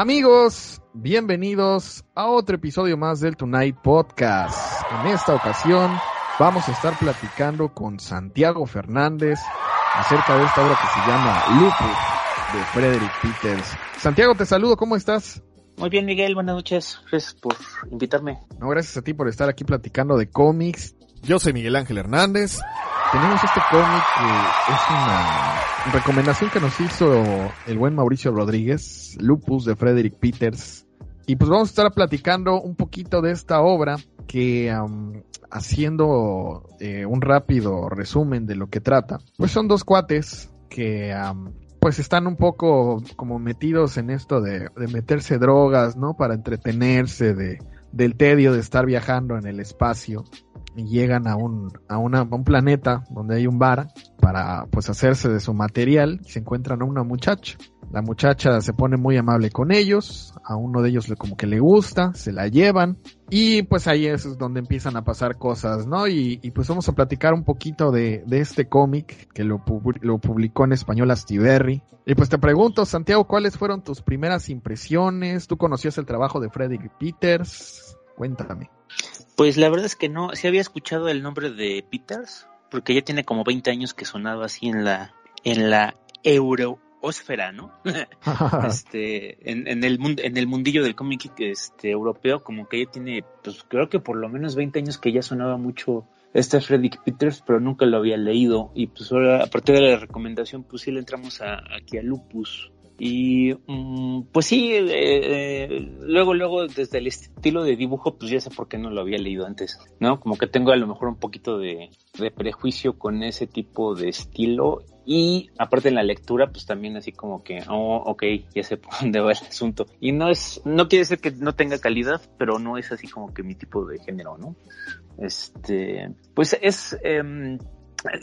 Amigos, bienvenidos a otro episodio más del Tonight Podcast. En esta ocasión vamos a estar platicando con Santiago Fernández acerca de esta obra que se llama Lupus de Frederick Peters. Santiago, te saludo, ¿cómo estás? Muy bien, Miguel, buenas noches. Gracias por invitarme. No, gracias a ti por estar aquí platicando de cómics. Yo soy Miguel Ángel Hernández. Tenemos este cómic que es una recomendación que nos hizo el buen Mauricio Rodríguez, Lupus de Frederick Peters. Y pues vamos a estar platicando un poquito de esta obra que haciendo eh, un rápido resumen de lo que trata. Pues son dos cuates que pues están un poco como metidos en esto de, de meterse drogas, ¿no? Para entretenerse de, del tedio de estar viajando en el espacio llegan a un, a, un planeta donde hay un bar para pues hacerse de su material se encuentran a una muchacha. La muchacha se pone muy amable con ellos, a uno de ellos le como que le gusta, se la llevan y pues ahí es donde empiezan a pasar cosas, ¿no? Y, y pues vamos a platicar un poquito de, de este cómic que lo, lo publicó en español Astiberri. Y pues te pregunto, Santiago, ¿cuáles fueron tus primeras impresiones? ¿Tú conocías el trabajo de Frederick Peters? Cuéntame. Pues la verdad es que no, sí había escuchado el nombre de Peters, porque ya tiene como 20 años que sonaba así en la, en la euroosfera, ¿no? este, en, en el mundo, en el mundillo del cómic este, europeo, como que ya tiene, pues creo que por lo menos 20 años que ya sonaba mucho este Frederick Peters, pero nunca lo había leído. Y pues ahora, a partir de la recomendación, pues sí le entramos a, aquí a Lupus. Y mm, pues sí, eh, eh, luego, luego, desde el estilo de dibujo, pues ya sé por qué no lo había leído antes, ¿no? Como que tengo a lo mejor un poquito de, prejuicio con ese tipo de estilo. Y aparte en la lectura, pues también así como que, oh, ok, ya sé por dónde va el asunto. Y no es, no quiere decir que no tenga calidad, pero no es así como que mi tipo de género, ¿no? Este, pues es, em,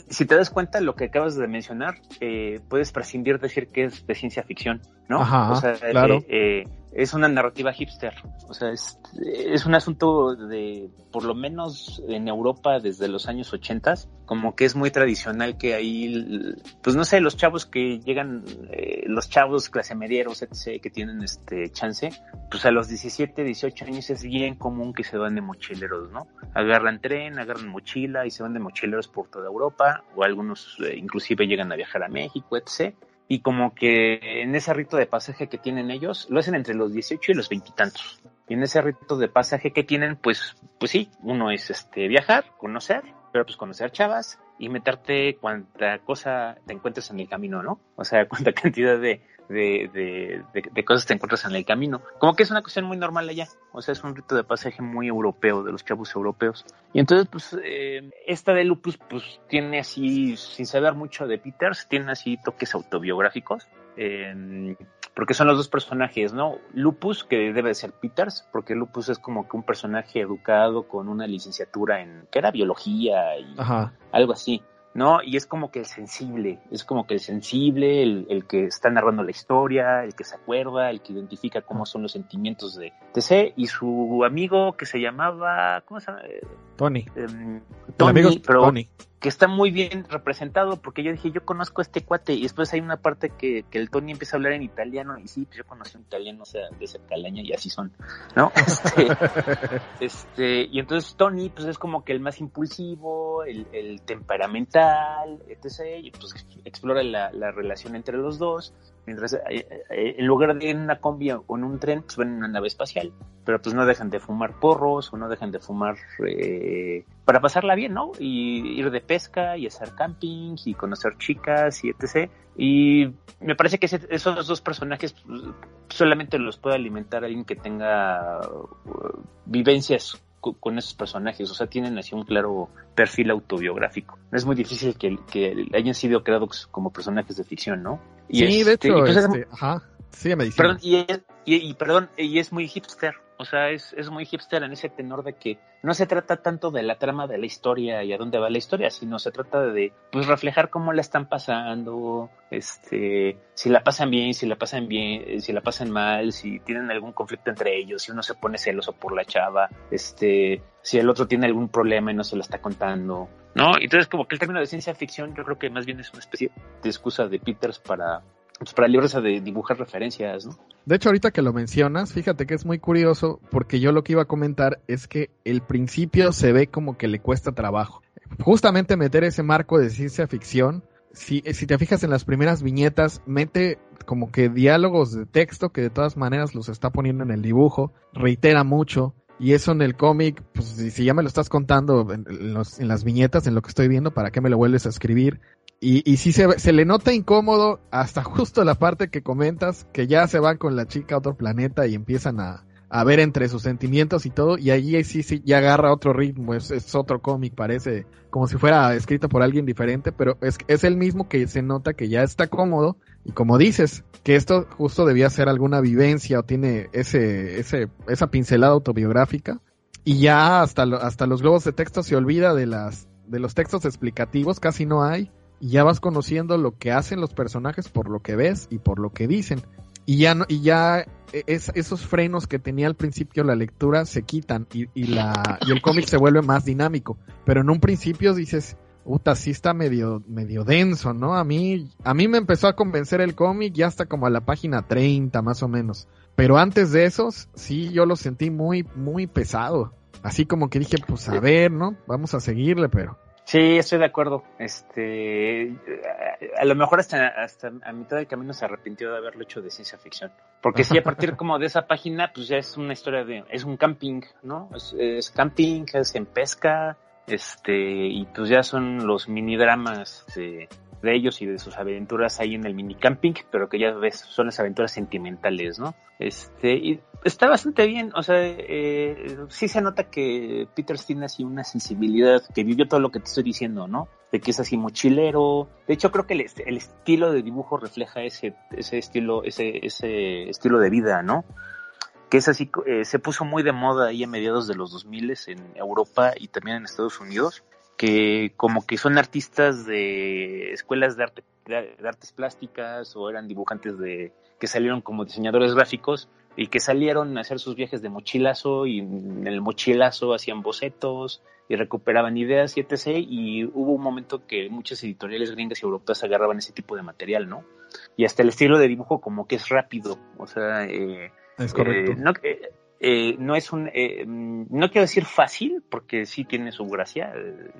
si te das cuenta, lo que acabas de mencionar, eh, puedes prescindir de decir que es de ciencia ficción, ¿no? Ajá, o sea, claro. eh, eh, es una narrativa hipster. O sea, es, es un asunto de, por lo menos en Europa desde los años 80, como que es muy tradicional que ahí, pues no sé, los chavos que llegan, eh, los chavos clase medieros, etc., que tienen este chance, pues a los 17, 18 años es bien común que se van de mochileros, ¿no? Agarran tren, agarran mochila y se van de mochileros por toda Europa, o algunos inclusive llegan a viajar a México, etc y como que en ese rito de pasaje que tienen ellos, lo hacen entre los 18 y los veintitantos. Y, en ese rito de pasaje que tienen, pues, pues sí, uno es este viajar, conocer, pero pues conocer chavas y meterte cuanta cosa te encuentres en el camino, ¿no? O sea, cuánta cantidad de, de, de, de, de cosas te encuentras en el camino. Como que es una cuestión muy normal allá. O sea, es un rito de pasaje muy europeo, de los chavos europeos. Y entonces, pues, eh, esta de Lupus, pues, tiene así, sin saber mucho de Peters, tiene así toques autobiográficos. Eh, porque son los dos personajes, ¿no? Lupus, que debe de ser Peters, porque Lupus es como que un personaje educado con una licenciatura en, que era biología y Ajá. algo así, ¿no? Y es como que el sensible, es como que el sensible, el, el, que está narrando la historia, el que se acuerda, el que identifica cómo son los sentimientos de TC, y su amigo que se llamaba, ¿cómo se llama? Tony. Eh, Tony, amigo pero Tony. que está muy bien representado, porque yo dije, yo conozco a este cuate, y después hay una parte que, que el Tony empieza a hablar en italiano, y sí, pues yo conocí un italiano, o sea, de calaña, y así son, ¿no? Este, este, y entonces Tony, pues es como que el más impulsivo, el, el temperamental, etc., y pues explora la, la relación entre los dos, mientras eh, eh, en lugar de ir en una combi o en un tren, pues van en una nave espacial, pero pues no dejan de fumar porros o no dejan de fumar eh, para pasarla bien, ¿no? Y ir de pesca y hacer camping y conocer chicas y etc. Y me parece que esos dos personajes pues, solamente los puede alimentar alguien que tenga uh, vivencias co- con esos personajes, o sea, tienen así un claro perfil autobiográfico. Es muy difícil que, que hayan sido creados como personajes de ficción, ¿no? Y sí, de este, hecho, y pues es- este, ajá. Sí, me diciendo. Perdón, y, es, y, y perdón, y es muy hipster. O sea, es, es muy hipster en ese tenor de que no se trata tanto de la trama de la historia y a dónde va la historia, sino se trata de pues reflejar cómo la están pasando, este, si la pasan bien, si la pasan bien, eh, si la pasan mal, si tienen algún conflicto entre ellos, si uno se pone celoso por la chava, este, si el otro tiene algún problema y no se lo está contando. No, entonces como que el término de ciencia ficción yo creo que más bien es una especie de excusa de Peters para pues, para librarse de dibujar referencias, ¿no? De hecho, ahorita que lo mencionas, fíjate que es muy curioso porque yo lo que iba a comentar es que el principio se ve como que le cuesta trabajo. Justamente meter ese marco de ciencia ficción, si, si te fijas en las primeras viñetas, mete como que diálogos de texto que de todas maneras los está poniendo en el dibujo, reitera mucho. Y eso en el cómic, pues si, ya me lo estás contando en, en las viñetas, en lo que estoy viendo, ¿para qué me lo vuelves a escribir? Y, y sí se, se le nota incómodo hasta justo la parte que comentas, que ya se van con la chica a otro planeta y empiezan a, a ver entre sus sentimientos y todo, y allí sí, sí, ya agarra otro ritmo, es, es otro cómic, parece como si fuera escrito por alguien diferente, pero es, es el mismo que se nota que ya está cómodo, y como dices, que esto justo debía ser alguna vivencia o tiene ese, ese, esa pincelada autobiográfica, y ya hasta, lo- hasta los globos de texto se olvida de las, de los textos explicativos, casi no hay, y ya vas conociendo lo que hacen los personajes por lo que ves y por lo que dicen. Y ya no, y ya es, esos frenos que tenía al principio la lectura se quitan y, y la, y el cómic se vuelve más dinámico. Pero en un principio dices, puta, sí está medio, medio denso, ¿no? A mí, a mí me empezó a convencer el cómic ya hasta como a la página 30 más o menos. Pero antes de esos, sí, yo lo sentí muy, muy pesado. Así como que dije, pues a ver, ¿no? Vamos a seguirle, pero. Sí, estoy de acuerdo. Este, a lo mejor hasta, hasta a mitad del camino se arrepintió de haberlo hecho de ciencia ficción. Porque sí, a partir como de esa página, pues ya es una historia de, es un camping, ¿no? Es, camping, es en pesca, este, y pues ya son los mini dramas de, de ellos y de sus aventuras ahí en el mini camping, pero que ya ves, son las aventuras sentimentales, ¿no? Este, y está bastante bien, o sea, eh, sí se nota que Peter tiene así una sensibilidad, que vivió todo lo que te estoy diciendo, ¿no? De que es así mochilero. De hecho, creo que el, estilo de dibujo refleja ese, ese estilo, ese, ese estilo de vida, ¿no? Que es así, eh, se puso muy de moda ahí a mediados de los 2000 en Europa y también en Estados Unidos, que como que son artistas de escuelas de arte, de artes plásticas o eran dibujantes de, que salieron como diseñadores gráficos y que salieron a hacer sus viajes de mochilazo y en el mochilazo hacían bocetos y recuperaban ideas y etc. Y hubo un momento que muchas editoriales gringas y europeas agarraban ese tipo de material, ¿no? Y hasta el estilo de dibujo como que es rápido, o sea, eh, Es correcto. eh, no, eh, eh, no es un, eh, no quiero decir fácil, porque sí tiene su gracia, eh,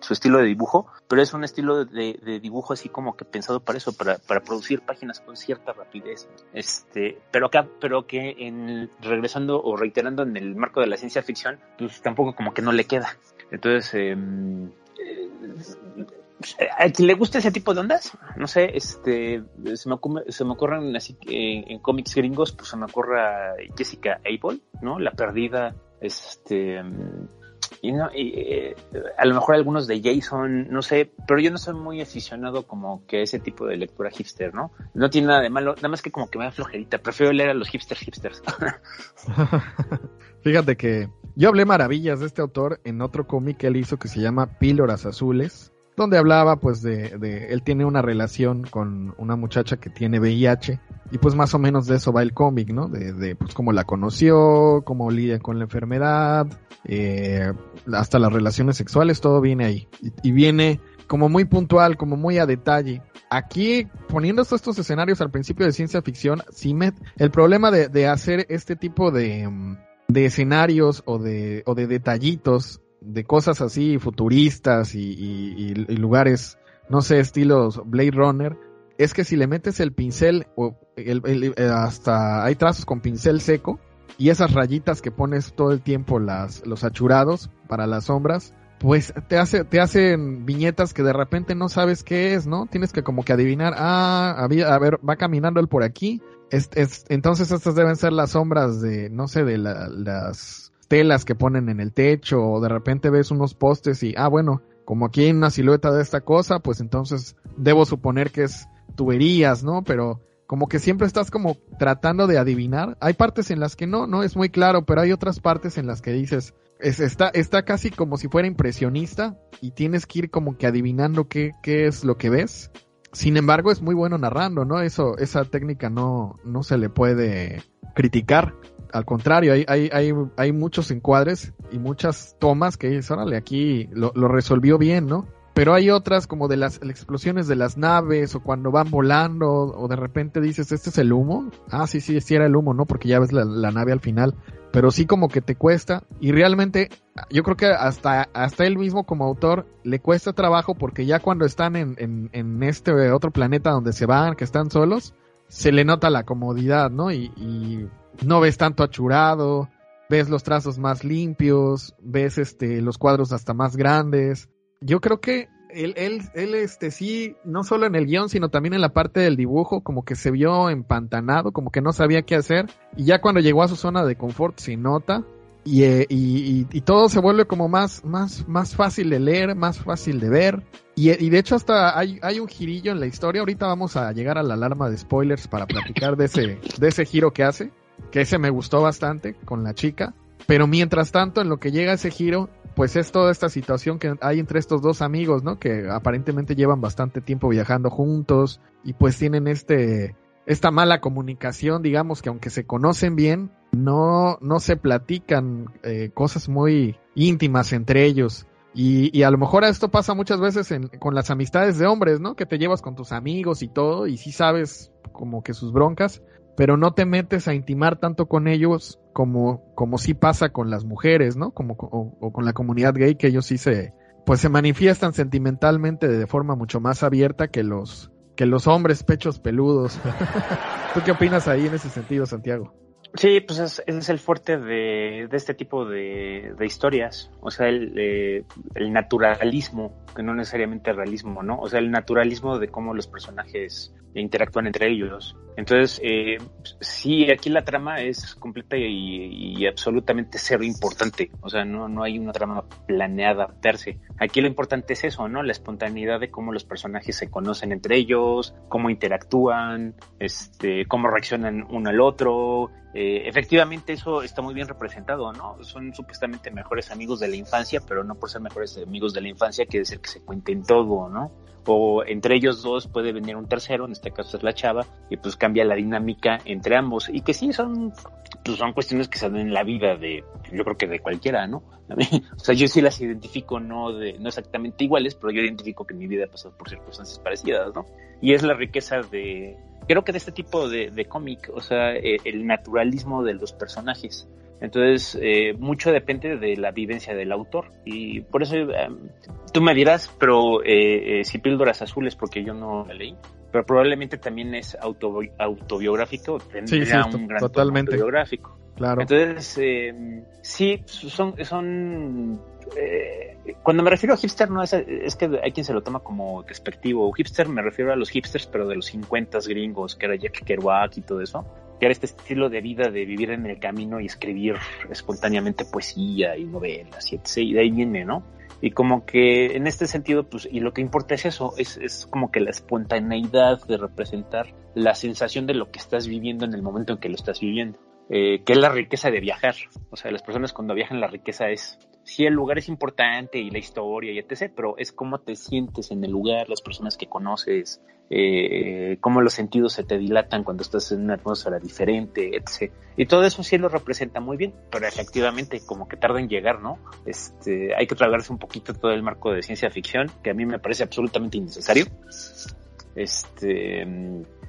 su estilo de dibujo, pero es un estilo de, dibujo así como que pensado para eso, para, para producir páginas con cierta rapidez. Este, pero acá, pero que en, regresando o reiterando en el marco de la ciencia ficción, pues tampoco como que no le queda. Entonces, eh, a quien le gusta ese tipo de ondas, no sé, este, se me, ocurre, se me ocurren así en, en cómics gringos, pues se me ocurre a Jessica Abel, ¿no? La perdida, este, y no, y, eh, a lo mejor algunos de Jason, no sé, pero yo no soy muy aficionado como que a ese tipo de lectura hipster, ¿no? No tiene nada de malo, nada más que como que me da flojerita, prefiero leer a los hipsters hipsters. Fíjate que yo hablé maravillas de este autor en otro cómic que él hizo que se llama Píldoras Azules, donde hablaba pues de, de, él tiene una relación con una muchacha que tiene VIH y pues más o menos de eso va el cómic, ¿no? De, de pues cómo la conoció, cómo lidia con la enfermedad, eh, hasta las relaciones sexuales, todo viene ahí. Y, viene como muy puntual, como muy a detalle. Aquí, poniendo estos escenarios al principio de ciencia ficción, sí me, el problema de, de hacer este tipo de, de escenarios o de, o de detallitos de cosas así futuristas y, lugares, no sé, estilos Blade Runner, es que si le metes el pincel o hasta hay trazos con pincel seco y esas rayitas que pones todo el tiempo las los achurados para las sombras, pues te hace te hacen viñetas que de repente no sabes qué es, ¿no? Tienes que como que adivinar, ah, había, a ver, va caminando él por aquí, es, es, entonces estas deben ser las sombras de, no sé, de la, las telas que ponen en el techo o de repente ves unos postes y, ah, bueno, como aquí hay una silueta de esta cosa, pues entonces debo suponer que es tuberías, ¿no? Pero como que siempre estás como tratando de adivinar. Hay partes en las que no, no es muy claro, pero hay otras partes en las que dices, es, está, está casi como si fuera impresionista y tienes que ir como que adivinando qué, qué es lo que ves. Sin embargo, es muy bueno narrando, ¿no? Eso, esa técnica no, no se le puede criticar. Al contrario, hay, hay, hay, hay muchos encuadres y muchas tomas que dices, órale, aquí lo, lo resolvió bien, ¿no? Pero hay otras como de las explosiones de las naves o cuando van volando o de repente dices, este es el humo. Ah, sí, sí, sí era el humo, ¿no? Porque ya ves la, la nave al final. Pero sí como que te cuesta y realmente yo creo que hasta, hasta él mismo como autor le cuesta trabajo porque ya cuando están en, en, en este otro planeta donde se van, que están solos, se le nota la comodidad, ¿no? Y, y no ves tanto achurado, ves los trazos más limpios, ves este los cuadros hasta más grandes. Yo creo que él, él, él este sí, no solo en el guion, sino también en la parte del dibujo, como que se vio empantanado, como que no sabía qué hacer, y ya cuando llegó a su zona de confort se nota, y, eh, y, todo se vuelve como más, más, más fácil de leer, más fácil de ver. Y, y, de hecho hasta hay, hay un girillo en la historia. Ahorita vamos a llegar a la alarma de spoilers para platicar de ese, de ese giro que hace. Que ese me gustó bastante con la chica. Pero mientras tanto, en lo que llega ese giro, pues es toda esta situación que hay entre estos dos amigos, ¿no? Que aparentemente llevan bastante tiempo viajando juntos y pues tienen este, esta mala comunicación, digamos que aunque se conocen bien, no, no se platican eh, cosas muy íntimas entre ellos. Y, y, a lo mejor esto pasa muchas veces con las amistades de hombres, ¿no? Que te llevas con tus amigos y todo, y sí sabes como que sus broncas, pero no te metes a intimar tanto con ellos como, como sí pasa con las mujeres, ¿no? Como, o, o con la comunidad gay, que ellos sí se, pues se manifiestan sentimentalmente de forma mucho más abierta que los, que los hombres pechos peludos. ¿Tú qué opinas ahí en ese sentido, Santiago? Sí, pues es, ese es el fuerte de, de este tipo de, de, historias, o sea, el, eh, el, naturalismo, que no necesariamente el realismo, ¿no? O sea, el naturalismo de cómo los personajes interactúan entre ellos. Entonces, eh, sí, aquí la trama es completa y, absolutamente cero importante, o sea, no, no hay una trama planeada per. Aquí lo importante es eso, ¿no? La espontaneidad de cómo los personajes se conocen entre ellos, cómo interactúan, este, cómo reaccionan uno al otro, eh, efectivamente eso está muy bien representado, ¿no? Son supuestamente mejores amigos de la infancia, pero no por ser mejores amigos de la infancia quiere decir que se cuenten todo, ¿no? O entre ellos dos puede venir un tercero, en este caso es la chava, y pues cambia la dinámica entre ambos. Y que sí, son, pues son cuestiones que se dan en la vida de, yo creo que de cualquiera, ¿no? o sea, yo sí las identifico, no, de, no exactamente iguales, pero yo identifico que mi vida ha pasado por circunstancias parecidas, ¿no? Y es la riqueza de, creo que de este tipo de, de cómic, o sea, eh, el naturalismo de los personajes. Entonces, eh, mucho depende de la vivencia del autor. Y por eso eh, tú me dirás, pero eh, si Píldoras Azules, porque yo no la leí, pero probablemente también es auto, autobiográfico, tendría sí, sí, un gran totalmente. autobiográfico. Claro. Entonces, sí, son, son eh, cuando me refiero a hipster, no es, es, que hay quien se lo toma como despectivo. Hipster me refiero a los hipsters, pero de los 50 gringos, que era Jack Kerouac y todo eso. Que este estilo de vida de vivir en el camino y escribir espontáneamente poesía y novelas y etc. Y de ahí viene, ¿no? Y como que en este sentido, pues, y lo que importa es eso, es, es como que la espontaneidad de representar la sensación de lo que estás viviendo en el momento en que lo estás viviendo. Eh, que es la riqueza de viajar. O sea, las personas cuando viajan la riqueza es, sí, el lugar es importante y la historia y etc., pero es cómo te sientes en el lugar, las personas que conoces, eh, cómo los sentidos se te dilatan cuando estás en una atmósfera diferente, etc. Y todo eso sí lo representa muy bien, pero efectivamente como que tarda en llegar, ¿no? Este, hay que tragarse un poquito todo el marco de ciencia ficción, que a mí me parece absolutamente innecesario. Este,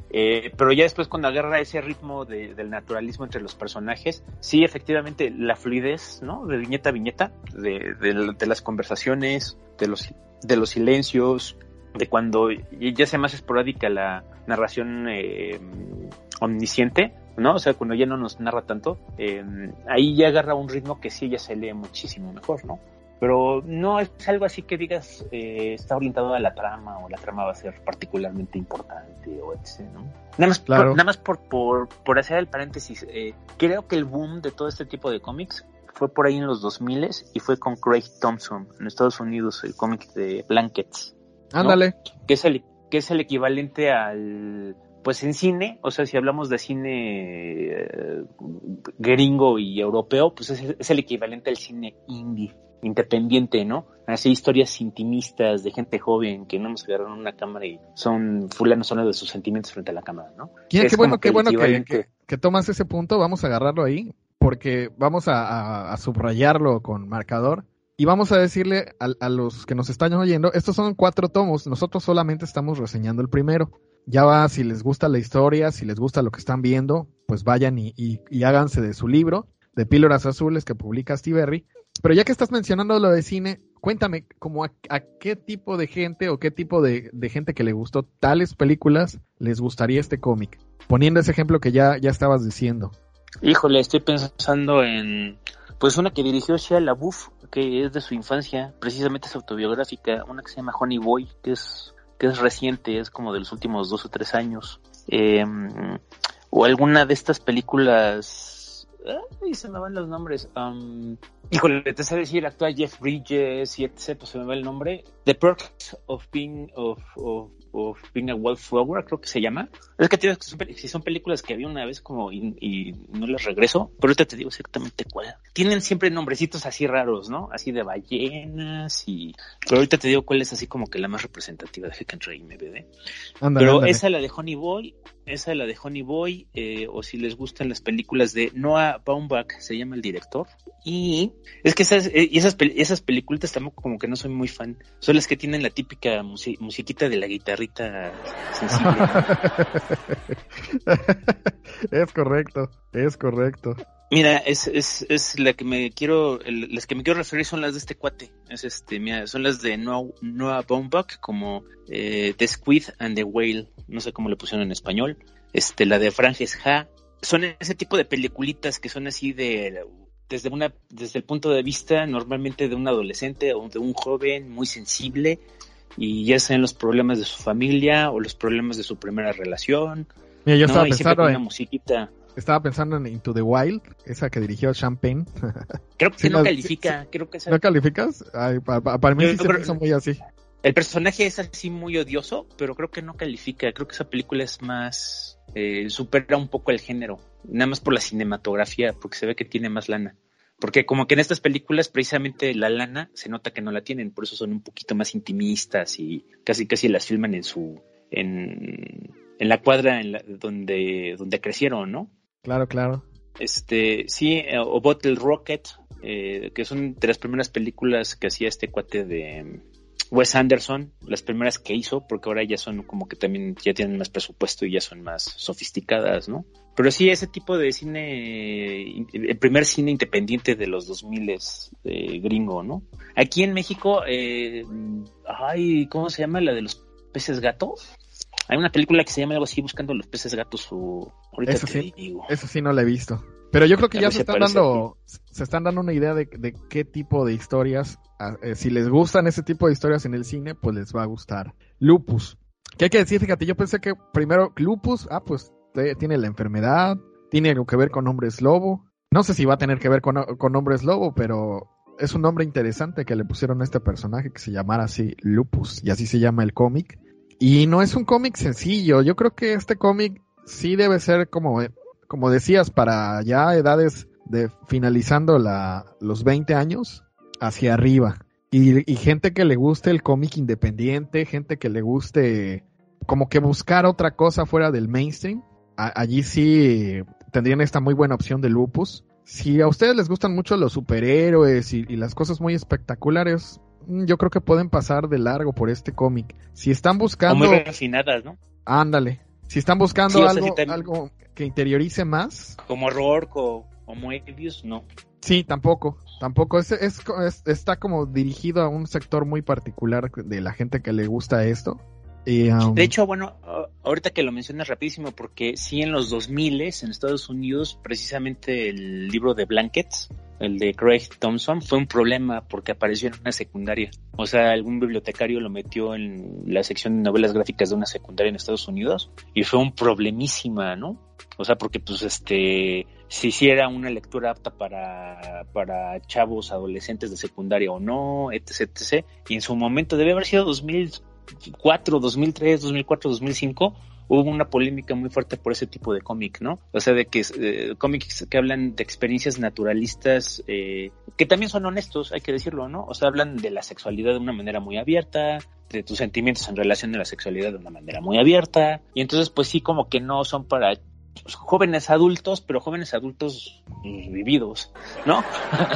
eh, pero ya después cuando agarra ese ritmo de, del naturalismo entre los personajes, sí, efectivamente, la fluidez, ¿no? De viñeta a viñeta, de, de, las conversaciones, de los, de los silencios, de cuando ya sea más esporádica la narración eh, omnisciente, ¿no? O sea, cuando ya no nos narra tanto, eh, ahí ya agarra un ritmo que sí ya se lee muchísimo mejor, ¿no? Pero no es algo así que digas eh, está orientado a la trama o la trama va a ser particularmente importante o etc. ¿no? Nada más, Claro. por, nada más por, por, por hacer el paréntesis, eh, creo que el boom de todo este tipo de cómics fue por ahí en los 2000 y fue con Craig Thompson en Estados Unidos, el cómic de Blankets. ¿no? Ándale. Que es el que es el equivalente al pues en cine, o sea, si hablamos de cine eh, gringo y europeo, pues es, es el equivalente al cine indie, independiente, ¿no? Así historias intimistas de gente joven que no nos agarraron una cámara y son fulanos son de sus sentimientos frente a la cámara, ¿no? Qué, Es qué bueno, qué bueno que, que- que tomas ese punto. Vamos a agarrarlo ahí porque vamos a, a- a subrayarlo con marcador y vamos a decirle a, a los que nos están oyendo, estos son cuatro tomos, nosotros solamente estamos reseñando el primero. Ya va, si les gusta la historia, si les gusta lo que están viendo, pues vayan y, y- y háganse de su libro, de Píldoras Azules que publica Steve Berry. Pero ya que estás mencionando lo de cine, cuéntame, como a, qué tipo de gente o qué tipo de, gente que le gustó tales películas les gustaría este cómic. Poniendo ese ejemplo que ya, ya estabas diciendo. Híjole, estoy pensando en pues una que dirigió Shia LaBeouf, que es de su infancia, precisamente es autobiográfica, una que se llama Honey Boy, que es que es reciente, es como de los últimos dos o tres años, Eh, o alguna de estas películas, ay, se me van los nombres, híjole, te sé decir, actúa Jeff Bridges y etc, pues se me va el nombre, The Perks of Being of, of, of Being a Wallflower, creo que se llama, es que tienes que son, pel- si son películas que había una vez como y, y no las regreso, pero ahorita te digo exactamente cuál. Tienen siempre nombrecitos así raros, ¿no? Así de ballenas y... Pero ahorita te digo cuál es así como que la más representativa de Heck and Ray MBD. Pero ándale. esa la de Honey Boy, esa la de Honey Boy, eh, o si les gustan las películas de Noah Baumbach, se llama el director. Y es que esas, eh, esas, esas películas tampoco como que no soy muy fan. Son las que tienen la típica musi- musiquita de la guitarrita sensible. es correcto, es correcto. Mira, es, es, es la que me quiero, el- las que me quiero referir son las de este cuate. Es este, mira, son las de Noah, Noah Baumbach, como eh, The Squid and the Whale, no sé cómo le pusieron en español. Este, la de Frances Ha. Son ese tipo de peliculitas que son así de, desde una, desde el punto de vista normalmente de un adolescente o de un joven muy sensible y ya sean los problemas de su familia o los problemas de su primera relación. Mira, yo ¿no? estaba y siempre pensando con en, una musiquita. Estaba pensando en Into the Wild, esa que dirigió Champagne. Creo que Sí, no califica, creo que esa ¿No calificas? Ay, pa- pa- para, mí Yo sí se creo- muy así. El personaje es así muy odioso, pero creo que no califica. Creo que esa película es más. eh, supera un poco el género. Nada más por la cinematografía, porque se ve que tiene más lana. Porque como que en estas películas, precisamente la lana se nota que no la tienen, por eso son un poquito más intimistas y casi casi las filman en su. en, en la cuadra en la- donde, donde crecieron, ¿no? Claro, claro. Este, sí, eh, o Bottle Rocket, eh, que son de las primeras películas que hacía este cuate de mm, Wes Anderson, las primeras que hizo, porque ahora ya son como que también ya tienen más presupuesto y ya son más sofisticadas, ¿no? Pero sí, ese tipo de cine, el primer cine independiente de los 2000 eh, gringo, ¿no? Aquí en México, eh, ay, ¿cómo se llama? La de los peces gato. Hay una película que se llama algo así, buscando los peces gatos o... Ahorita Eso te sí. digo. Eso sí no la he visto. Pero yo creo que ya se están dando, se están dando una idea de, de qué tipo de historias, eh, si les gustan ese tipo de historias en el cine, pues les va a gustar. Lupus. ¿Qué hay que decir? Fíjate, yo pensé que primero Lupus, ah, pues tiene la enfermedad, tiene algo que ver con hombres lobo. No sé si va a tener que ver con, con hombres lobo, pero es un nombre interesante que le pusieron a este personaje que se llamara así Lupus, y así se llama el cómic. Y no es un cómic sencillo, yo creo que este cómic sí debe ser como, como decías, para ya edades de finalizando la, los 20 años hacia arriba. Y, gente que le guste el cómic independiente, gente que le guste como que buscar otra cosa fuera del mainstream. Allí sí tendrían esta muy buena opción de Lupus. Si a ustedes les gustan mucho los superhéroes y, las cosas muy espectaculares, yo creo que pueden pasar de largo por este cómic. Si están O buscando... muy refinadas, ¿no? Ándale. Si están buscando Sí, o sea, algo que interiorice más, Como Rourke o, o Moebius, no. sí, tampoco. Tampoco. Es, es, es- está como dirigido a un sector muy particular de la gente que le gusta esto. Y, um, De hecho, bueno, ahorita que lo mencionas rapidísimo, porque sí en los 2000 en Estados Unidos, precisamente el libro de Blankets, el de Craig Thompson, fue un problema porque apareció en una secundaria. O sea, algún bibliotecario lo metió en la sección de novelas gráficas de una secundaria en Estados Unidos y fue un problemísima, ¿no? O sea, porque pues este, si sí era una lectura apta para, para chavos, adolescentes de secundaria o no, etc, etc. Y en su momento debe haber sido 2004, 2003, 2004, 2005 hubo una polémica muy fuerte por ese tipo de cómic, ¿no? O sea, de que eh, cómics que hablan de experiencias naturalistas, eh, que también son honestos, hay que decirlo, ¿no? O sea, hablan de la sexualidad de una manera muy abierta, de tus sentimientos en relación a la sexualidad de una manera muy abierta, y entonces pues sí como que no son para jóvenes adultos, pero jóvenes adultos vividos, ¿no?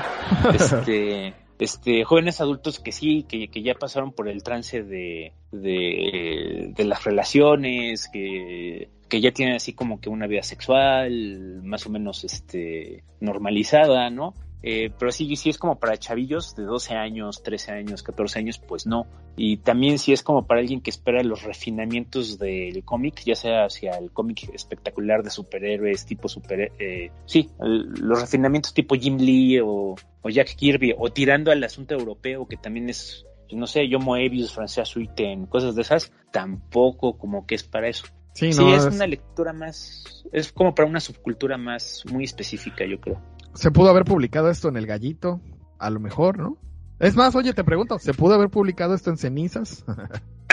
este, este, jóvenes adultos que sí, que, que ya pasaron por el trance de, de, de las relaciones, que, que ya tienen así como que una vida sexual más o menos este, normalizada, ¿no? Eh, pero sí, sí es como para chavillos de 12 años, 13 años, 14 años, pues no. Y también sí es como para alguien que espera los refinamientos del cómic, ya sea hacia el cómic espectacular de superhéroes, tipo super... Eh, sí, el- los refinamientos tipo Jim Lee o, o Jack Kirby, o tirando al asunto europeo, que también es, no sé, yo Moebius, Francia Suiten, cosas de esas, tampoco como que es para eso. Sí, Sí, no, es es- una lectura más, es como para una subcultura más, muy específica, yo creo. Se pudo haber publicado esto en El Gallito, a lo mejor, ¿no? Es más, oye, te pregunto, ¿se pudo haber publicado esto en Cenizas?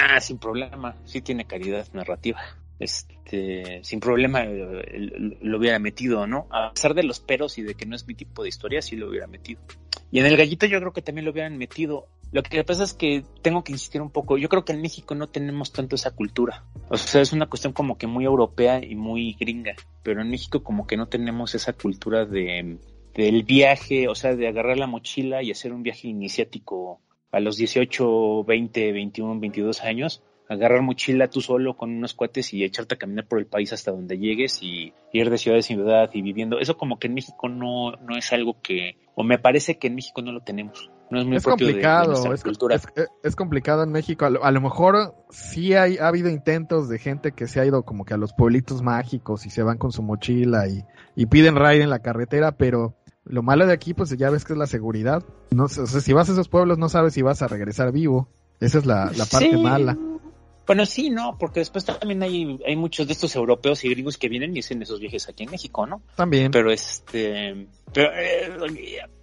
Ah, sin problema, sí tiene calidad narrativa. Este, sin problema eh, lo hubiera metido, ¿no? A pesar de los peros y de que no es mi tipo de historia, sí lo hubiera metido. Y en el gallito yo creo que también lo hubieran metido. Lo que pasa es que tengo que insistir un poco. Yo creo que en México no tenemos tanto esa cultura. O sea, es una cuestión como que muy europea y muy gringa. Pero en México como que no tenemos esa cultura de del viaje, o sea, de agarrar la mochila y hacer un viaje iniciático a los 18, 20, 21, 22 años, agarrar mochila tú solo con unos cuates y echarte a caminar por el país hasta donde llegues y ir de ciudad a ciudad y viviendo. Eso como que en México no, no es algo que, o me parece que en México no lo tenemos. No es muy es propio de- de complicado, nuestra es, cultura. es- es- es complicado en México. A lo, a lo mejor sí hay, ha habido intentos de gente que se ha ido como que a los pueblitos mágicos y se van con su mochila y, y piden ride en la carretera, pero lo malo de aquí, pues ya ves que es la seguridad. No sé, o sea, si vas a esos pueblos no sabes si vas a regresar vivo. Esa es la, la parte Sí. mala. Bueno, sí, no, porque después también hay, hay muchos de estos europeos y gringos que vienen y hacen esos viajes aquí en México, ¿no? También. Pero este, eh,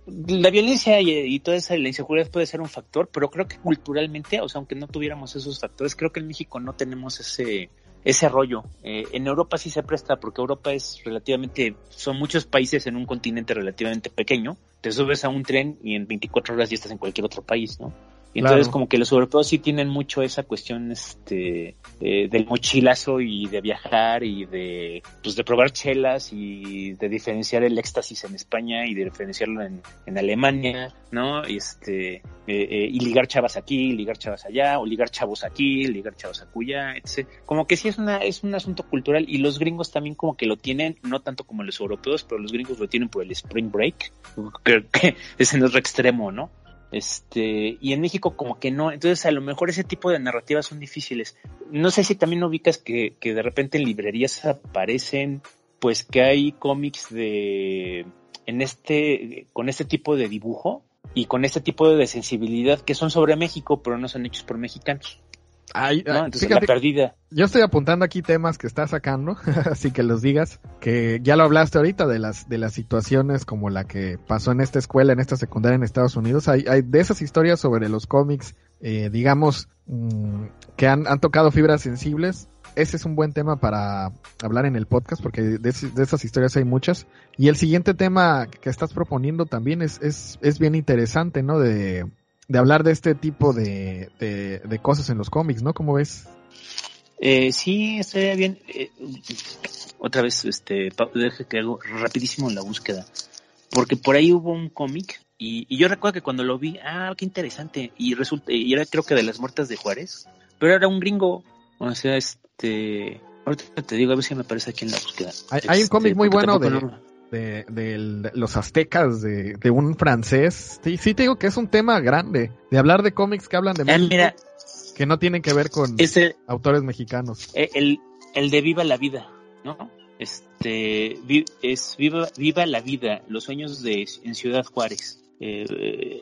la violencia y, y toda esa la inseguridad puede ser un factor, pero creo que culturalmente, o sea, aunque no tuviéramos esos factores, creo que en México no tenemos ese ese rollo. Eh, en Europa sí se presta porque Europa es relativamente, son muchos países en un continente relativamente pequeño. Te subes a un tren y en 24 horas ya estás en cualquier otro país, ¿no? Entonces Claro. como que los europeos sí tienen mucho esa cuestión este eh, del mochilazo y de viajar y de pues de probar chelas y de diferenciar el éxtasis en España y de diferenciarlo en, en Alemania, ¿no? Y este eh, eh, y ligar chavas aquí, ligar chavas allá, o ligar chavos aquí, ligar chavos acullá, etc. Como que sí es una es un asunto cultural y los gringos también como que lo tienen, no tanto como los europeos, pero los gringos lo tienen por el spring break, que, que es en otro extremo, ¿no? Este, y en México como que no, entonces a lo mejor ese tipo de narrativas son difíciles. No sé si también ubicas que, que de repente en librerías aparecen, pues que hay cómics de, en este, con este tipo de dibujo y con este tipo de sensibilidad que son sobre México, pero no son hechos por mexicanos, Ay, ¿no? ay, Entonces fíjate, la perdida. yo estoy apuntando aquí temas que está sacando, así que los digas, que ya lo hablaste ahorita de las, de las situaciones como la que pasó en esta escuela, en esta secundaria en Estados Unidos. Hay, hay de esas historias sobre los cómics, eh, digamos, mm, que han, han tocado fibras sensibles. Ese es un buen tema para hablar en el podcast porque de, de esas historias hay muchas. Y el siguiente tema que estás proponiendo también es, es, es bien interesante, ¿no? De, de hablar de este tipo de, de, de cosas en los cómics, ¿no? ¿Cómo ves? Eh, sí, estaría bien. Eh, otra vez, este, deje que hago rapidísimo la búsqueda. Porque por ahí hubo un cómic y, y yo recuerdo que cuando lo vi, ah, qué interesante. Y resulta, y era creo que de las muertas de Juárez, pero era un gringo. O sea, este, ahorita te digo a ver si me aparece aquí en la búsqueda. Hay- hay un Este, cómic muy porque bueno de- no- de, los aztecas, de, de un francés. Sí, sí te digo que es un tema grande, de hablar de cómics que hablan de Ah, México, mira, que no tienen que ver con ese, autores mexicanos. Eh, el, el de Viva la Vida, ¿no? Este, es Viva, Viva la Vida, los sueños de en Ciudad Juárez. Eh,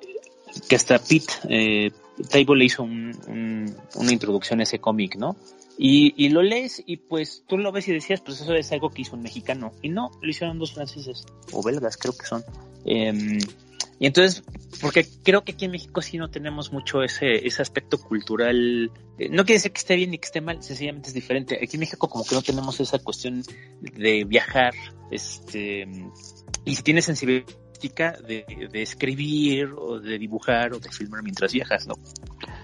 que hasta Pete eh, Table le hizo un- un- una introducción a ese cómic, ¿no? Y, y, lo lees y pues tú lo ves y decías, pues eso es algo que hizo un mexicano. Y no, lo hicieron dos franceses, o belgas creo que son. Eh, y entonces, porque creo que aquí en México sí no tenemos mucho ese, ese aspecto cultural. Eh, no quiere decir que esté bien ni que esté mal, sencillamente es diferente. Aquí en México como que no tenemos esa cuestión de viajar, este, y si tienes sensibilidad de, de, escribir o de dibujar o de filmar mientras viajas, ¿no?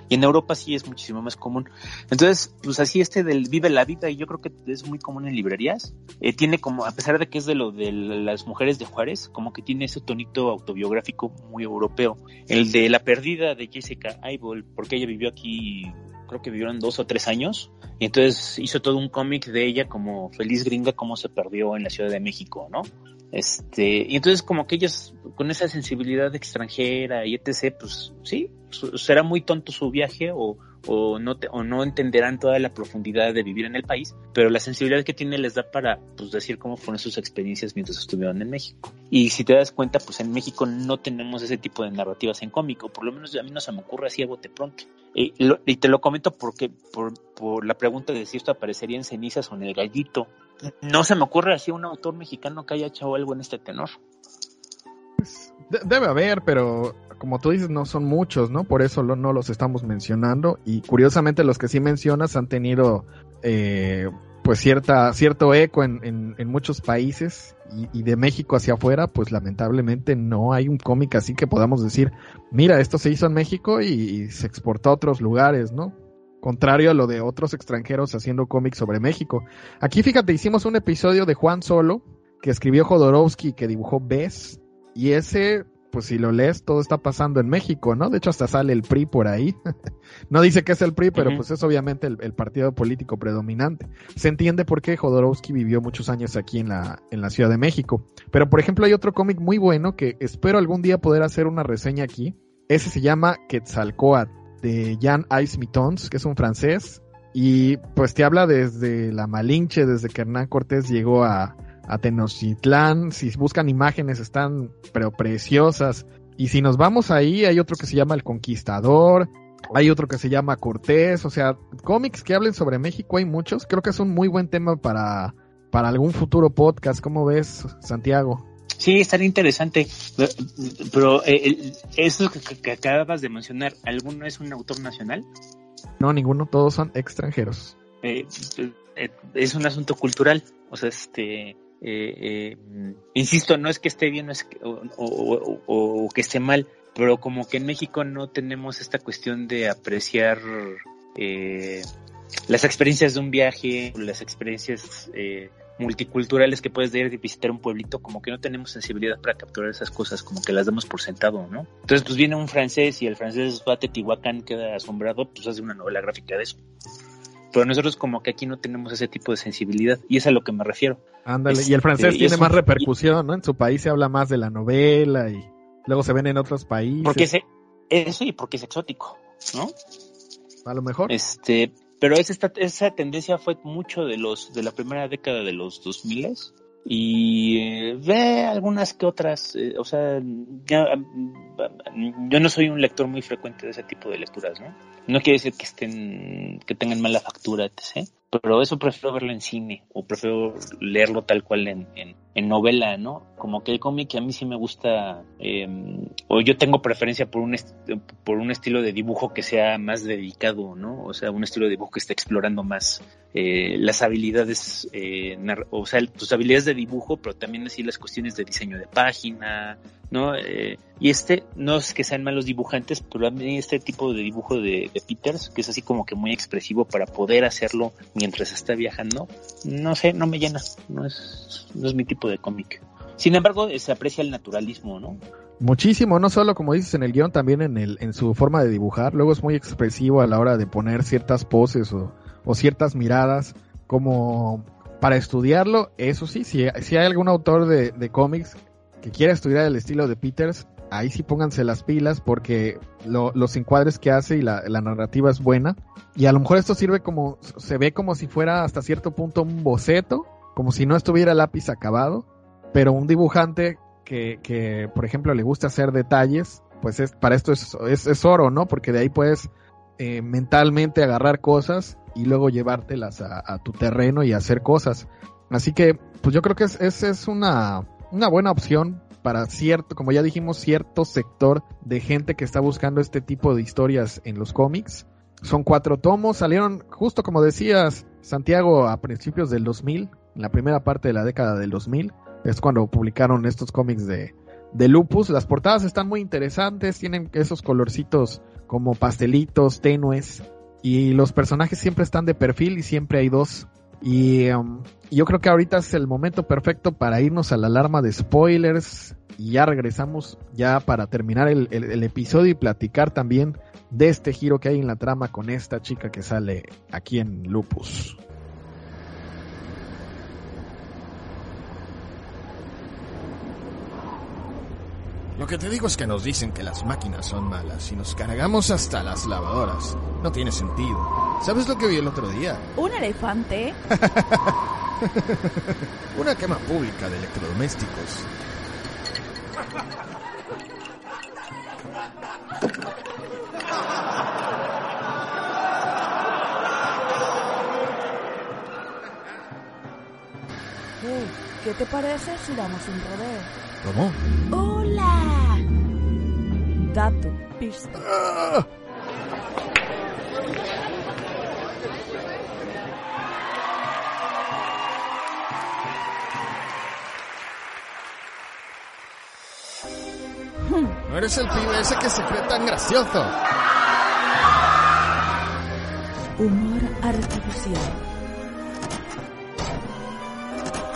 Y en Europa sí es muchísimo más común. Entonces, pues así este del vive la vida, y yo creo que es muy común en librerías, eh, tiene como, a pesar de que es de lo de las mujeres de Juárez, como que tiene ese tonito autobiográfico muy europeo. El de la perdida de Jessica Eibel, porque ella vivió aquí creo que vivieron dos o tres años, y entonces hizo todo un cómic de ella como feliz gringa, cómo se perdió en la Ciudad de México, ¿no? Este, y entonces como que ellos con esa sensibilidad extranjera y etc, pues sí, será muy tonto su viaje o, o no o no entenderán toda la profundidad de vivir en el país, pero la sensibilidad que tiene les da para pues decir cómo fueron sus experiencias mientras estuvieron en México. Y si te das cuenta, pues en México no tenemos ese tipo de narrativas en cómic, o por lo menos a mí no se me ocurre así a bote pronto. Y, te lo comento porque por, por la pregunta de si esto aparecería en cenizas o en el gallito, no se me ocurre así un autor mexicano que haya hecho algo en este tenor. Pues, debe haber, pero como tú dices, no son muchos, ¿no? Por eso no los estamos mencionando. Y curiosamente los que sí mencionas han tenido eh, pues cierta, cierto eco en, en, en muchos países y, de México hacia afuera, pues lamentablemente no hay un cómic así que podamos decir, mira, esto se hizo en México y, y se exportó a otros lugares, ¿no? Contrario a lo de otros extranjeros haciendo cómics sobre México. Aquí fíjate, hicimos un episodio de Juan Solo, que escribió Jodorowsky, que dibujó Bess, y ese, pues si lo lees, todo está pasando en México, ¿no? De hecho, hasta sale el PRI por ahí. no dice que es el PRI, pero uh -huh. pues es obviamente el, el, partido político predominante. Se entiende por qué Jodorowsky vivió muchos años aquí en la, en la Ciudad de México. Pero, por ejemplo, hay otro cómic muy bueno que espero algún día poder hacer una reseña aquí. Ese se llama Quetzalcoatl de Jan Mitons, que es un francés, y pues te habla desde la Malinche, desde que Hernán Cortés llegó a, a Tenochtitlán, si buscan imágenes están pero preciosas, y si nos vamos ahí hay otro que se llama El Conquistador, hay otro que se llama Cortés, o sea, cómics que hablen sobre México hay muchos, creo que es un muy buen tema para, para algún futuro podcast, ¿cómo ves, Santiago? Sí, estaría interesante, pero eh, eso que, que, acabas de mencionar, ¿alguno es un autor nacional? No, ninguno, todos son extranjeros. Eh, eh, es un asunto cultural, o sea, este, insisto, no es que esté bien es que, o, o, que esté mal, pero como que en México no tenemos esta cuestión de apreciar las experiencias de un viaje, las experiencias multiculturales que puedes ir de visitar un pueblito, como que no tenemos sensibilidad para capturar esas cosas, como que las damos por sentado, ¿no? Entonces, pues viene un francés y el francés va a queda asombrado, pues hace una novela gráfica de eso. Pero nosotros como que aquí no tenemos ese tipo de sensibilidad, y es a lo que me refiero. Ándale, y el francés tiene más repercusión, ¿no? En su país se habla más de la novela y luego se ven en otros países. Porque se, eso y porque es exótico, ¿no? A lo mejor. Este, pero esa, esa tendencia fue mucho de los de la primera década de los 2000 y eh, ve algunas que otras, eh, o sea, yo no soy un lector muy frecuente de ese tipo de lecturas, ¿no? No quiere decir que estén, que tengan mala factura, etc. Pero eso prefiero verlo en cine o prefiero leerlo tal cual en, en, en novela, ¿no? Como que el cómic a mí sí me gusta, eh, o yo tengo preferencia por un, por un estilo de dibujo que sea más dedicado, ¿no? O sea, un estilo de dibujo que esté explorando más eh, las habilidades, eh, o sea, tus habilidades de dibujo, pero también así las cuestiones de diseño de página, ¿no? Eh, y este, no es que sean malos dibujantes, pero a mí este tipo de dibujo de, de, Peters, que es así como que muy expresivo para poder hacerlo mientras está viajando, no sé, no me llena, no es, no es mi tipo de cómic. Sin embargo, se aprecia el naturalismo, ¿no? Muchísimo, no solo como dices en el guion, también en, el, en su forma de dibujar. Luego es muy expresivo a la hora de poner ciertas poses o, o ciertas miradas, como para estudiarlo, eso sí, si, si hay algún autor de, de cómics que quiera estudiar el estilo de Peters, ahí sí pónganse las pilas porque lo, los encuadres que hace y la, la, narrativa es buena. Y a lo mejor esto sirve como, se ve como si fuera hasta cierto punto un boceto, como si no estuviera lápiz acabado, pero un dibujante que, que por ejemplo, le gusta hacer detalles, pues es, para esto es, es, es oro, ¿no? Porque de ahí puedes eh, mentalmente agarrar cosas y luego llevártelas a, tu terreno y hacer cosas. Así que, pues yo creo que es, es, es una, una buena opción para cierto, como ya dijimos, cierto sector de gente que está buscando este tipo de historias en los cómics. Son cuatro tomos, salieron justo como decías, Santiago, a principios del 2000, en la primera parte de la década del 2000, es cuando publicaron estos cómics de, de Lupus. Las portadas están muy interesantes, tienen esos colorcitos como pastelitos, tenues, y los personajes siempre están de perfil y siempre hay dos. Y um, yo creo que ahorita es el momento perfecto para irnos a la alarma de spoilers. Y ya regresamos ya para terminar el, el, el episodio y platicar también de este giro que hay en la trama con esta chica que sale aquí en Lupus. Lo que te digo es que nos dicen que las máquinas son malas y nos cargamos hasta las lavadoras. No tiene sentido. ¿Sabes lo que vi el otro día? ¿Un elefante? Una quema pública de electrodomésticos. Hey, ¿Qué te parece si damos un rodeo? ¿Cómo? ¡Hola! Dato, pista. No eres el pibe ese que se cree tan gracioso. Humor artificial.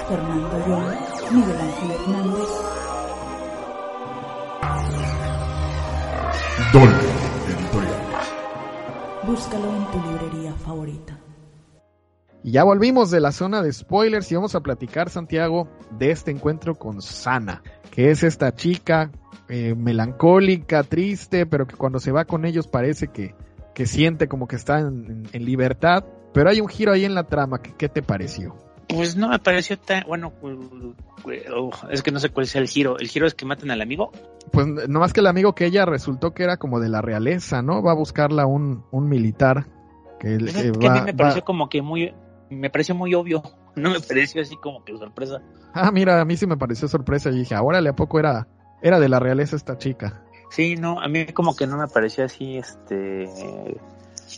Fernando Young, Miguel Ángel Hernández. Dolby Editorial. Búscalo en tu librería favorita. Y ya volvimos de la zona de spoilers y vamos a platicar, Santiago, de este encuentro con Sana, que es esta chica eh, melancólica, triste, pero que cuando se va con ellos parece que, que siente como que está en, en libertad. Pero hay un giro ahí en la trama, ¿qué, qué te pareció? Pues no me pareció tan. Bueno, es que no sé cuál sea el giro. ¿El giro es que maten al amigo? Pues no más que el amigo que ella resultó que era como de la realeza, ¿no? Va a buscarla un, un militar. Que, Pues que es que va- a mí me pareció va- como que muy. Me pareció muy obvio. No me pareció así como que sorpresa. Ah, mira, a mí sí me pareció sorpresa y dije, órale, ¿a poco era, era de la realeza esta chica? Sí, no, a mí como que no me pareció así, este.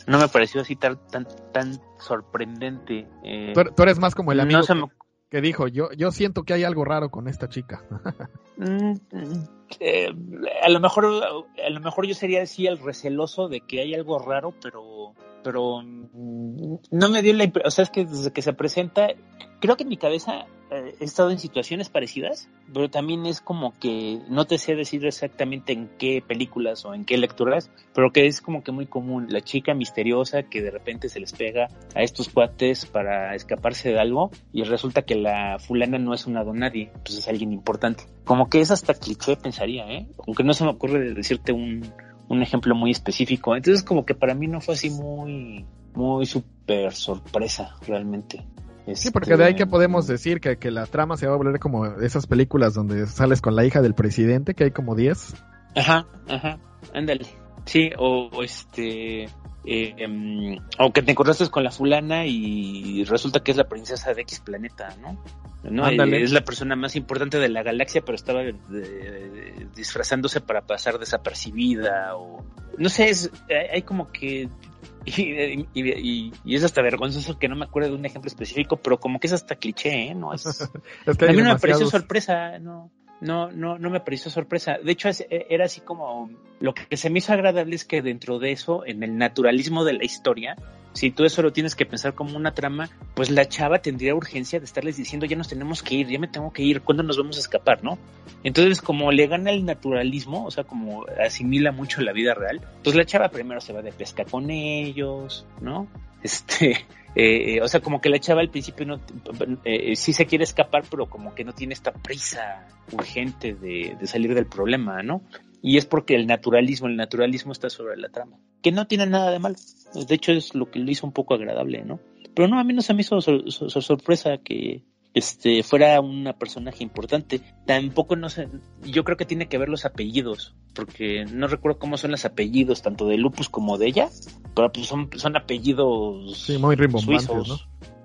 No me pareció así tan, tan, tan sorprendente. eh, Tú, tú eres más como el amigo no se que, me que dijo, yo, yo siento que hay algo raro con esta chica. Mm, mm, eh, a lo mejor a lo mejor yo sería así el receloso de que hay algo raro pero pero mm, no me dio la impresión o sea es que desde que se presenta creo que en mi cabeza eh, he estado en situaciones parecidas pero también es como que no te sé decir exactamente en qué películas o en qué lecturas pero que es como que muy común la chica misteriosa que de repente se les pega a estos cuates para escaparse de algo y resulta que la fulana no es una donadie pues es alguien importante. Como que es hasta cliché pensaría eh aunque no se me ocurre de decirte un un ejemplo muy específico entonces como que para mí no fue así muy muy súper sorpresa realmente Sí, porque de ahí Este, que podemos decir que, que la trama se va a volver como esas películas donde sales con la hija del presidente, que hay como 10. Ajá, ajá, ándale. Sí, o, o este, eh, o que te encontraste con la fulana y resulta que es la princesa de X planeta, ¿no? ¿No? Eh, Es la persona más importante de la galaxia, pero estaba disfrazándose para pasar desapercibida o no sé, es, hay como que y, y- y- y es hasta vergonzoso que no me acuerdo de un ejemplo específico, pero como que es hasta cliché, ¿eh? No es Es que a mí no me pareció sorpresa, no, no, no, no me pareció sorpresa. De hecho, e, era así como lo que se me hizo agradable es que dentro de eso, en el naturalismo de la historia, si tú eso lo tienes que pensar como una trama, pues la chava tendría urgencia de estarles diciendo ya nos tenemos que ir, ya me tengo que ir, ¿cuándo nos vamos a escapar, no? Entonces, como le gana el naturalismo, o sea, como asimila mucho la vida real, pues la chava primero se va de pesca con ellos, ¿no? Este, eh, o sea, como que la chava al principio no, eh, sí se quiere escapar, pero como que no tiene esta prisa urgente de, salir del problema, ¿no? Y es porque el naturalismo, el naturalismo está sobre la trama, que no tiene nada de malo. De hecho, es lo que lo hizo un poco agradable, ¿no? Pero no, a mí no se me hizo sor- sor- sorpresa que, este fuera una personaje importante. Tampoco no sé, yo creo que tiene que ver los apellidos, porque no recuerdo cómo son los apellidos tanto de Lupus como de ella, pero pues son, son apellidos Sí, muy suizos. ¿no?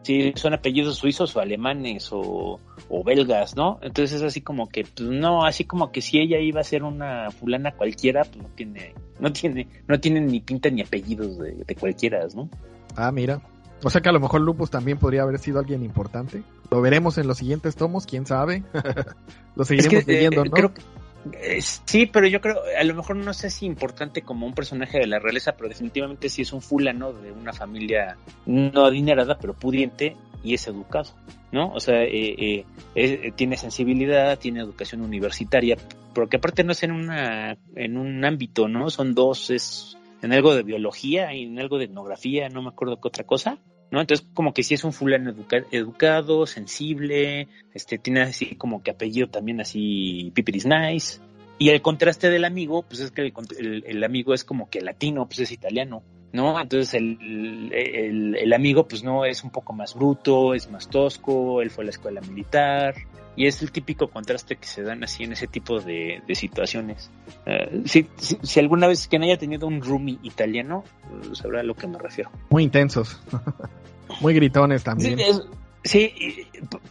Sí, son apellidos suizos o alemanes o, o belgas, ¿no? Entonces es así como que, pues no, así como que si ella iba a ser una fulana cualquiera, pues no tiene, no tiene, no tiene ni pinta ni apellidos de, de cualquiera, ¿no? Ah, mira. O sea que a lo mejor Lupus también podría haber sido alguien importante. Lo veremos en los siguientes tomos, quién sabe. lo seguiremos Es que, eh, leyendo, ¿no? creo que- eh, sí, pero yo creo, a lo mejor no sé si importante como un personaje de la realeza, pero definitivamente sí es un fulano de una familia no adinerada, pero pudiente y es educado, ¿no? O sea, eh, eh, es- tiene sensibilidad, tiene educación universitaria, pero que aparte no es en una, en un ámbito, ¿no? Son dos, es en algo de biología y en algo de etnografía, no me acuerdo qué otra cosa. ¿No? Entonces, como que sí es un fulano educa- educado, sensible, este, tiene así como que apellido también así, Pipiris Nice. Y el contraste del amigo, pues es que el, el- amigo es como que latino, pues es italiano, ¿no? Entonces el- el amigo, pues no, es un poco más bruto, es más tosco, él fue a la escuela militar, y es el típico contraste que se dan así en ese tipo de, de situaciones. Eh, si, si, si alguna vez quien haya tenido un roomie italiano, eh, sabrá a lo que me refiero. Muy intensos. muy gritones también. Sí, es-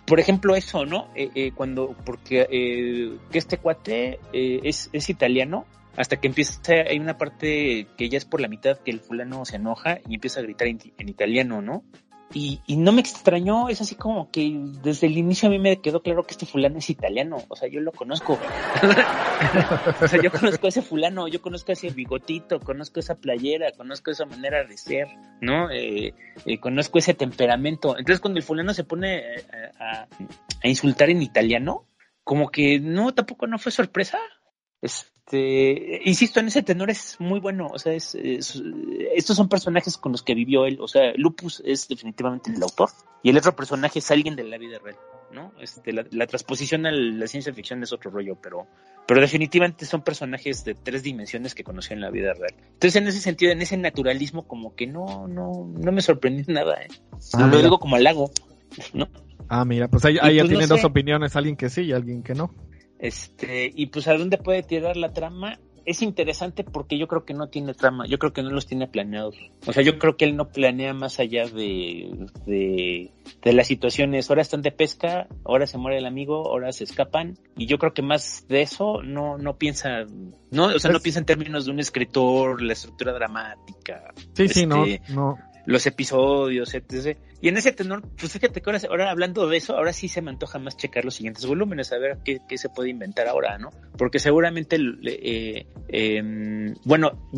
por ejemplo, eso, ¿no? Eh, eh, cuando, porque eh, que este cuate es, es italiano, hasta que empieza, hay una parte que ya es por la mitad que el fulano se enoja y empieza a gritar en, en italiano, ¿no? Y, y no me extrañó, es así como que desde el inicio a mí me quedó claro que este fulano es italiano, o sea, yo lo conozco. o sea, yo conozco a ese fulano, yo conozco a ese bigotito, conozco esa playera, conozco esa manera de ser, ¿no? Eh, eh, conozco ese temperamento. Entonces, cuando el fulano se pone eh, a, a insultar en italiano, como que no, tampoco no fue sorpresa. Este, insisto, en ese tenor es muy bueno. O sea, es, es- estos son personajes con los que vivió él. O sea, Lupus es definitivamente el autor y el otro personaje es alguien de la vida real, ¿no? Este, la, la transposición a la ciencia ficción es otro rollo, pero, pero definitivamente son personajes de tres dimensiones que conocí en la vida real. Entonces, en ese sentido, en ese naturalismo, como que no, no, no me sorprendió nada, ¿eh? Ah, lo digo como halago, ¿no? Ah, mira, pues ahí, ahí ya pues, no tienen dos opiniones, alguien que sí y alguien que no. Este, y pues a dónde puede tirar la trama. Es interesante porque yo creo que no tiene trama, yo creo que no los tiene planeados. O sea, yo creo que él no planea más allá de, de, de las situaciones. Ahora están de pesca, ahora se muere el amigo, ahora se escapan. Y yo creo que más de eso no, no piensa, no, o sea, no Pues- piensa en términos de un escritor, la estructura dramática, Sí, sí, no, Este, no. Los episodios, etc. Y en ese tenor, pues fíjate que ahora, ahora hablando de eso, ahora sí se me antoja más checar los siguientes volúmenes, a ver qué, qué se puede inventar ahora, ¿no? Porque seguramente, eh, eh, bueno,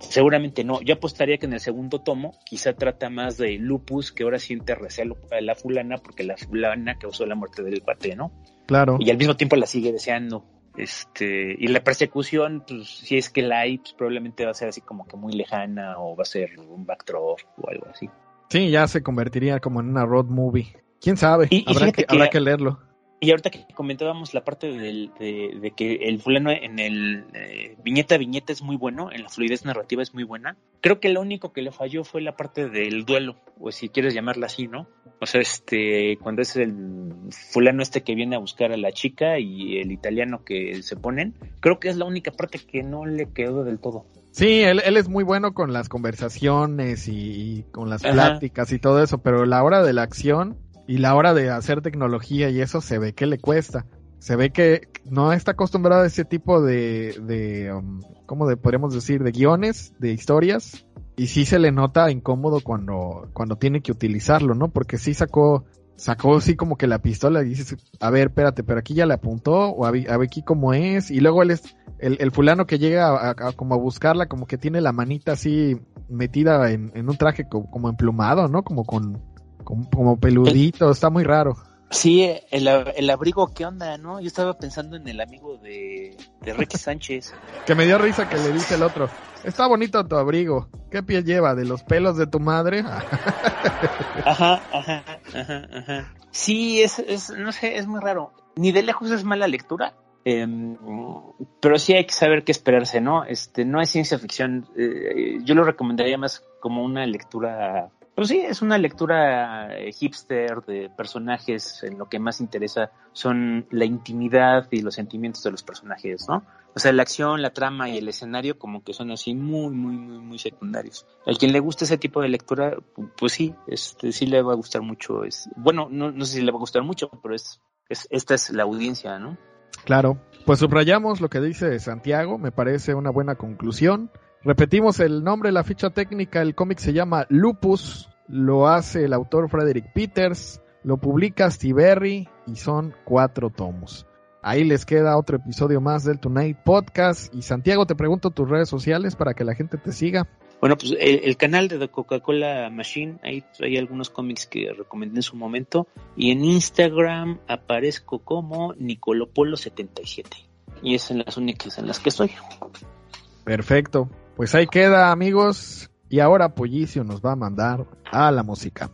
seguramente no. Yo apostaría que en el segundo tomo quizá trata más de Lupus, que ahora siente recelo a la fulana, porque la fulana causó la muerte del cuate, ¿no? Claro. Y al mismo tiempo la sigue deseando. Este, y la persecución, pues si es que la hay, pues probablemente va a ser así como que muy lejana o va a ser un backdrop o algo así. Sí, ya se convertiría como en una road movie. ¿Quién sabe? Y- habrá, que- habrá que leerlo. Y ahorita que comentábamos la parte del- de, de que el fulano en el eh, viñeta a viñeta es muy bueno, en la fluidez narrativa es muy buena. Creo que lo único que le falló fue la parte del duelo, o si quieres llamarla así, ¿no? O sea, este, cuando es el fulano este que viene a buscar a la chica y el italiano que se ponen, creo que es la única parte que no le quedó del todo. Sí, él, él es muy bueno con las conversaciones y, y con las Ajá. pláticas y todo eso, pero la hora de la acción y la hora de hacer tecnología y eso se ve que le cuesta. Se ve que no está acostumbrado a ese tipo de, de um, ¿cómo podríamos decir? De guiones, de historias. Y sí se le nota incómodo cuando, cuando tiene que utilizarlo, ¿no? Porque sí sacó, sacó así como que la pistola y dices, a ver, espérate, pero aquí ya le apuntó, o a, ver- aquí cómo es. Y luego él es, el, el fulano que llega a, a- como a buscarla, como que tiene la manita así metida en, en un traje co- como, emplumado, ¿no? Como con, como, como peludito, está muy raro. Sí, el, el abrigo, ¿qué onda, no? Yo estaba pensando en el amigo de, de Ricky Sánchez. Que me dio risa que le dice el otro, está bonito tu abrigo, ¿qué piel lleva? ¿De los pelos de tu madre? Ajá, ajá, ajá, ajá. Sí, es, es, no sé, es muy raro. Ni de lejos es mala lectura, em, pero sí hay que saber qué esperarse, ¿no? Este, no es ciencia ficción. eh, yo lo recomendaría más como una lectura Pues sí, es una lectura eh, hipster de personajes. En lo que más interesa son la intimidad y los sentimientos de los personajes, ¿no? O sea, la acción, la trama y el escenario como que son así muy, muy, muy, muy secundarios. Al quien le guste ese tipo de lectura, pues sí, este, sí le va a gustar mucho. Es, bueno, no, no sé si le va a gustar mucho, pero es, es, esta es la audiencia, ¿no? Claro. Pues subrayamos lo que dice Santiago, me parece una buena conclusión. Repetimos el nombre la ficha técnica, el cómic se llama Lupus, lo hace el autor Frederick Peters, lo publica Stiberry y son cuatro tomos. Ahí les queda otro episodio más del Tonight Podcast. Y Santiago, te pregunto tus redes sociales para que la gente te siga. Bueno, pues el, el canal de The Coca-Cola Machine, ahí hay algunos cómics que recomendé en su momento. Y en Instagram aparezco como Nicolopolo77. Y es en las únicas en las que estoy. Perfecto. Pues ahí queda, amigos. Y ahora Pollicio nos va a mandar a la música.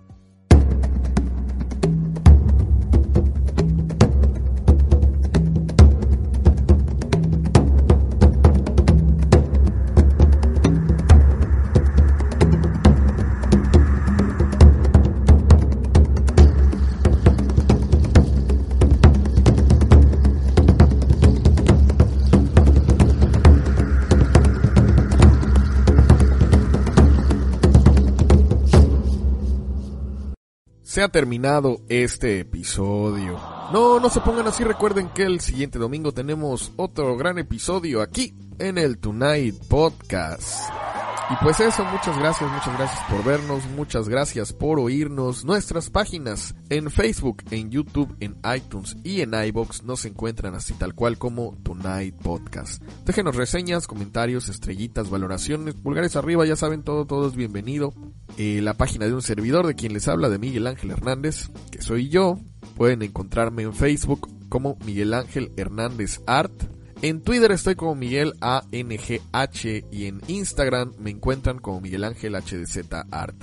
Se ha terminado este episodio. No, no se pongan así, recuerden que el siguiente domingo tenemos otro gran episodio aquí en el Tonight Podcast. Y pues eso, muchas gracias, muchas gracias por vernos, muchas gracias por oírnos. Nuestras páginas en Facebook, en YouTube, en iTunes y en iBox nos encuentran así tal cual como Tonight Podcast. Déjenos reseñas, comentarios, estrellitas, valoraciones, pulgares arriba, ya saben, todo, todo es bienvenido. Eh, la página de un servidor de quien les habla de Miguel Ángel Hernández, que soy yo. Pueden encontrarme en Facebook como Miguel Ángel Hernández Art. En Twitter estoy como Miguel ANGH y en Instagram me encuentran como Miguel Ángel HDZ Art.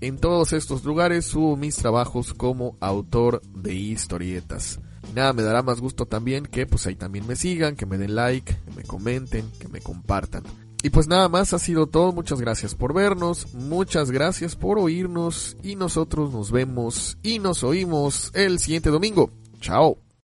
En todos estos lugares subo mis trabajos como autor de historietas. Nada, me dará más gusto también que pues ahí también me sigan, que me den like, que me comenten, que me compartan. Y pues nada más ha sido todo, muchas gracias por vernos, muchas gracias por oírnos y nosotros nos vemos y nos oímos el siguiente domingo. Chao.